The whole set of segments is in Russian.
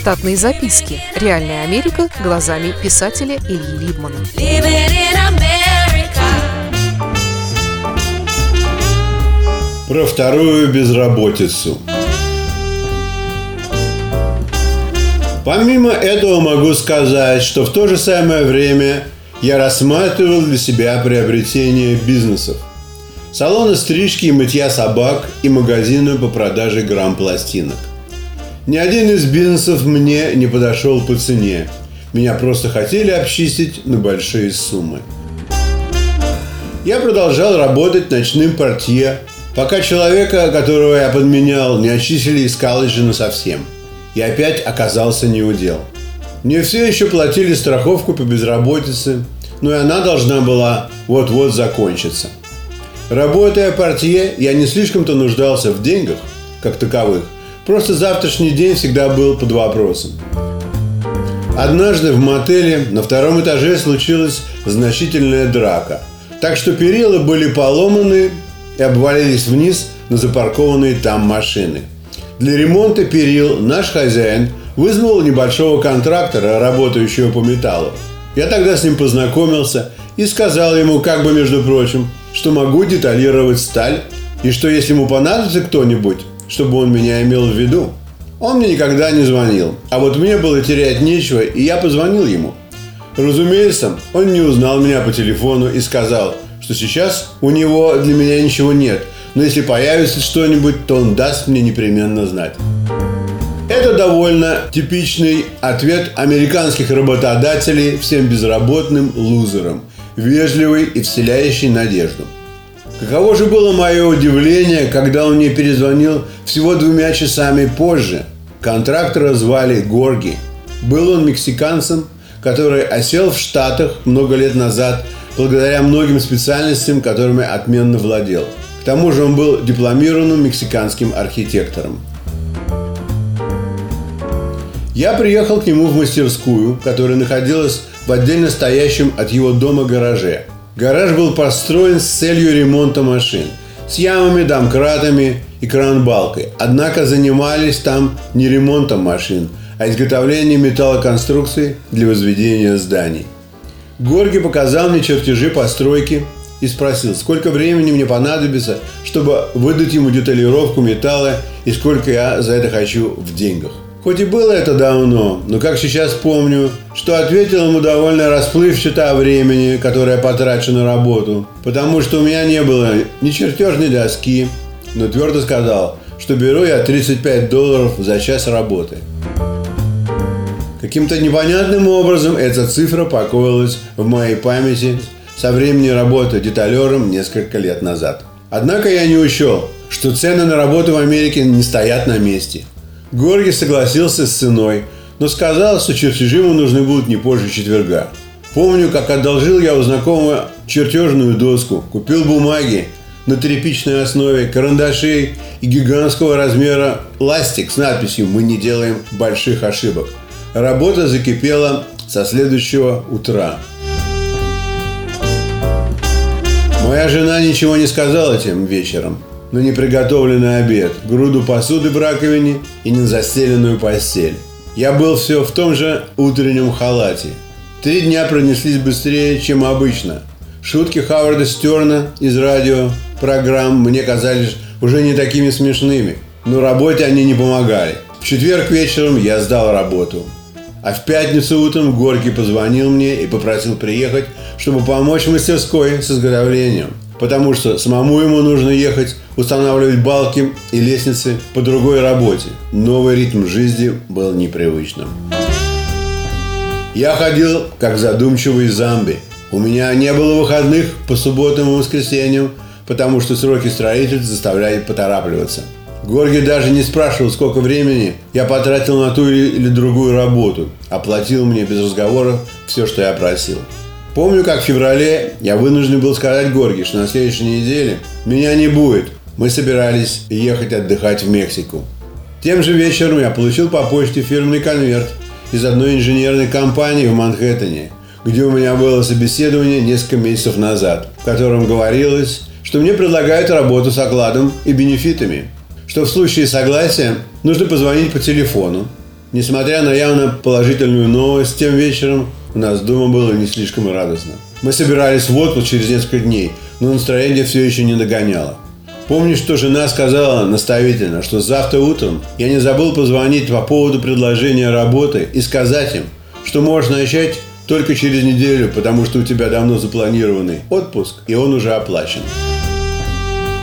Штатные записки. Реальная Америка глазами писателя Ильи Либмана. Про вторую безработицу. Помимо этого могу сказать, что в то же самое время я рассматривал для себя приобретение бизнесов. Салоны стрижки и мытья собак и магазины по продаже грамм-пластинок. Ни один из бизнесов мне не подошел по цене. Меня просто хотели обчистить на большие суммы. Я продолжал работать ночным портье, пока человека, которого я подменял, не очистили из колледжа совсем – и опять оказался неудел. Мне все еще платили страховку по безработице, но и она должна была вот-вот закончиться. Работая портье, я не слишком-то нуждался в деньгах, как таковых. Просто завтрашний день всегда был под вопросом. Однажды в мотеле на втором этаже случилась значительная драка. Так что перила были поломаны и обвалились вниз на запаркованные там машины – для ремонта перил наш хозяин вызвал небольшого контрактора, работающего по металлу. Я тогда с ним познакомился и сказал ему, как бы между прочим, что могу деталировать сталь и что если ему понадобится кто-нибудь, чтобы он меня имел в виду. Он мне никогда не звонил, а вот мне было терять нечего, и я позвонил ему. Разумеется, он не узнал меня по телефону и сказал, что сейчас у него для меня ничего нет – но если появится что-нибудь, то он даст мне непременно знать. Это довольно типичный ответ американских работодателей всем безработным лузерам, вежливый и вселяющий надежду. Каково же было мое удивление, когда он мне перезвонил всего двумя часами позже. Контрактора звали Горги. Был он мексиканцем, который осел в Штатах много лет назад благодаря многим специальностям, которыми отменно владел – к тому же он был дипломированным мексиканским архитектором. Я приехал к нему в мастерскую, которая находилась в отдельно стоящем от его дома гараже. Гараж был построен с целью ремонта машин, с ямами, домкратами и кранбалкой. Однако занимались там не ремонтом машин, а изготовлением металлоконструкций для возведения зданий. Горги показал мне чертежи постройки и спросил, сколько времени мне понадобится, чтобы выдать ему деталировку металла и сколько я за это хочу в деньгах. Хоть и было это давно, но как сейчас помню, что ответил ему довольно расплывчато о времени, которое потрачу на работу, потому что у меня не было ни чертежной доски, но твердо сказал, что беру я 35 долларов за час работы. Каким-то непонятным образом эта цифра покоилась в моей памяти со времени работы деталером несколько лет назад. Однако я не учел, что цены на работу в Америке не стоят на месте. Горги согласился с ценой, но сказал, что чертежи ему нужны будут не позже четверга. Помню, как одолжил я у знакомого чертежную доску, купил бумаги на тряпичной основе, карандашей и гигантского размера ластик с надписью «Мы не делаем больших ошибок». Работа закипела со следующего утра. Моя жена ничего не сказала тем вечером, но неприготовленный обед, груду посуды в раковине и незастеленную постель. Я был все в том же утреннем халате. Три дня пронеслись быстрее, чем обычно. Шутки Хаварда Стерна из радио программ мне казались уже не такими смешными, но работе они не помогали. В четверг вечером я сдал работу. А в пятницу утром Горький позвонил мне и попросил приехать, чтобы помочь мастерской с изготовлением. Потому что самому ему нужно ехать устанавливать балки и лестницы по другой работе. Новый ритм жизни был непривычным. Я ходил как задумчивый зомби. У меня не было выходных по субботам и воскресеньям, потому что сроки строительства заставляют поторапливаться – Горгий даже не спрашивал, сколько времени я потратил на ту или другую работу. Оплатил мне без разговоров все, что я просил. Помню, как в феврале я вынужден был сказать Горги, что на следующей неделе меня не будет. Мы собирались ехать отдыхать в Мексику. Тем же вечером я получил по почте фирменный конверт из одной инженерной компании в Манхэттене, где у меня было собеседование несколько месяцев назад, в котором говорилось, что мне предлагают работу с окладом и бенефитами – что в случае согласия нужно позвонить по телефону, Несмотря на явно положительную новость, тем вечером у нас дома было не слишком радостно. Мы собирались в отпуск через несколько дней, но настроение все еще не догоняло. Помню, что жена сказала наставительно, что завтра утром я не забыл позвонить по поводу предложения работы и сказать им, что можешь начать только через неделю, потому что у тебя давно запланированный отпуск, и он уже оплачен.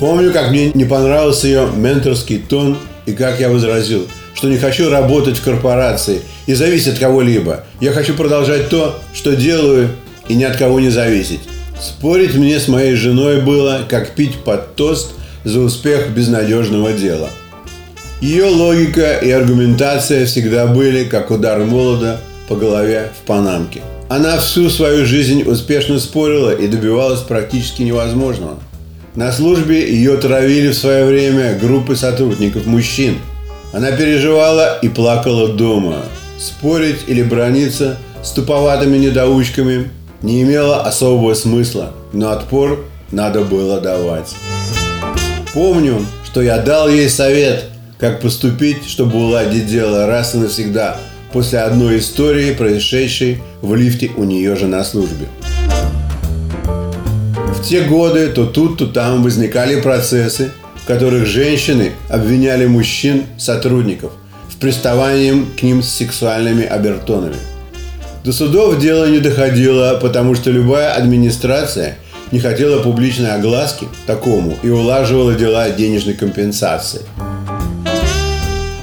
Помню, как мне не понравился ее менторский тон и как я возразил, что не хочу работать в корпорации и зависеть от кого-либо. Я хочу продолжать то, что делаю, и ни от кого не зависеть. Спорить мне с моей женой было, как пить под тост за успех безнадежного дела. Ее логика и аргументация всегда были, как удар молода по голове в Панамке. Она всю свою жизнь успешно спорила и добивалась практически невозможного. На службе ее травили в свое время группы сотрудников мужчин. Она переживала и плакала дома. Спорить или брониться с туповатыми недоучками не имело особого смысла, но отпор надо было давать. Помню, что я дал ей совет, как поступить, чтобы уладить дело раз и навсегда после одной истории, происшедшей в лифте у нее же на службе. В те годы то тут, то там возникали процессы, которых женщины обвиняли мужчин, сотрудников, в приставании к ним с сексуальными обертонами. До судов дело не доходило, потому что любая администрация не хотела публичной огласки такому и улаживала дела денежной компенсации.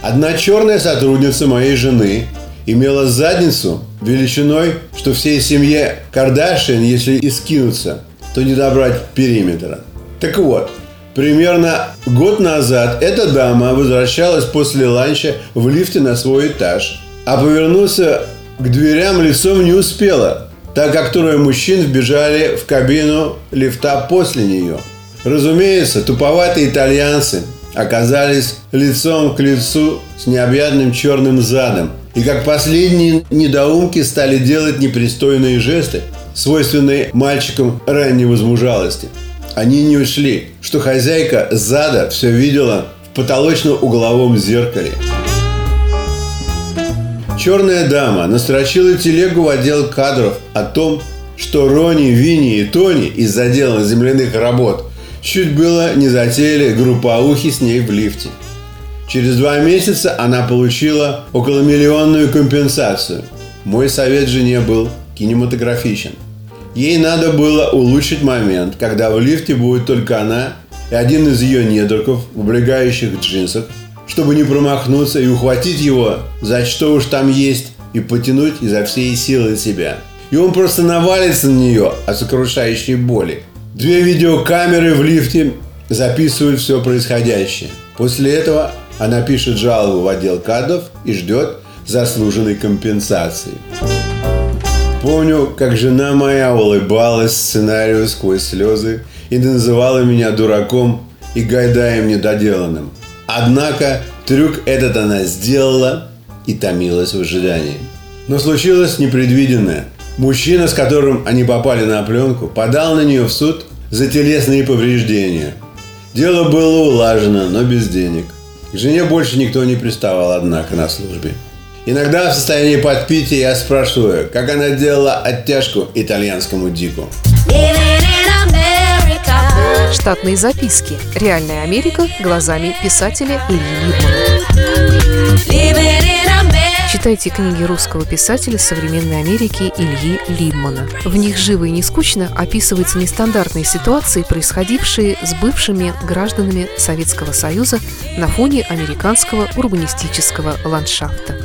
Одна черная сотрудница моей жены имела задницу величиной, что всей семье Кардашин, если и скинуться, то не добрать периметра. Так вот, примерно год назад эта дама возвращалась после ланча в лифте на свой этаж, а повернуться к дверям лицом не успела, так как трое мужчин вбежали в кабину лифта после нее. Разумеется, туповатые итальянцы оказались лицом к лицу с необъятным черным задом – и как последние недоумки стали делать непристойные жесты, свойственные мальчикам ранней возмужалости. Они не ушли, что хозяйка зада все видела в потолочно-угловом зеркале. Черная дама настрочила телегу в отдел кадров о том, что Рони, Винни и Тони из-за дела земляных работ чуть было не затеяли группоухи с ней в лифте – Через два месяца она получила околомиллионную компенсацию. Мой совет жене был кинематографичен. Ей надо было улучшить момент, когда в лифте будет только она и один из ее недругов в облегающих джинсах, чтобы не промахнуться и ухватить его за что уж там есть и потянуть изо всей силы себя. И он просто навалится на нее от сокрушающей боли. Две видеокамеры в лифте записывают все происходящее. После этого она пишет жалобу в отдел кадров и ждет заслуженной компенсации. Помню, как жена моя улыбалась сценарию сквозь слезы и называла меня дураком и гайдаем недоделанным. Однако трюк этот она сделала и томилась в ожидании. Но случилось непредвиденное. Мужчина, с которым они попали на пленку, подал на нее в суд за телесные повреждения. Дело было улажено, но без денег. К жене больше никто не приставал, однако, на службе. Иногда в состоянии подпития я спрашиваю, как она делала оттяжку итальянскому дику. Штатные записки. Реальная Америка глазами писателя Ильи Либмана. Читайте книги русского писателя современной Америки Ильи Лиммана. В них живо и не скучно описываются нестандартные ситуации, происходившие с бывшими гражданами Советского Союза на фоне американского урбанистического ландшафта.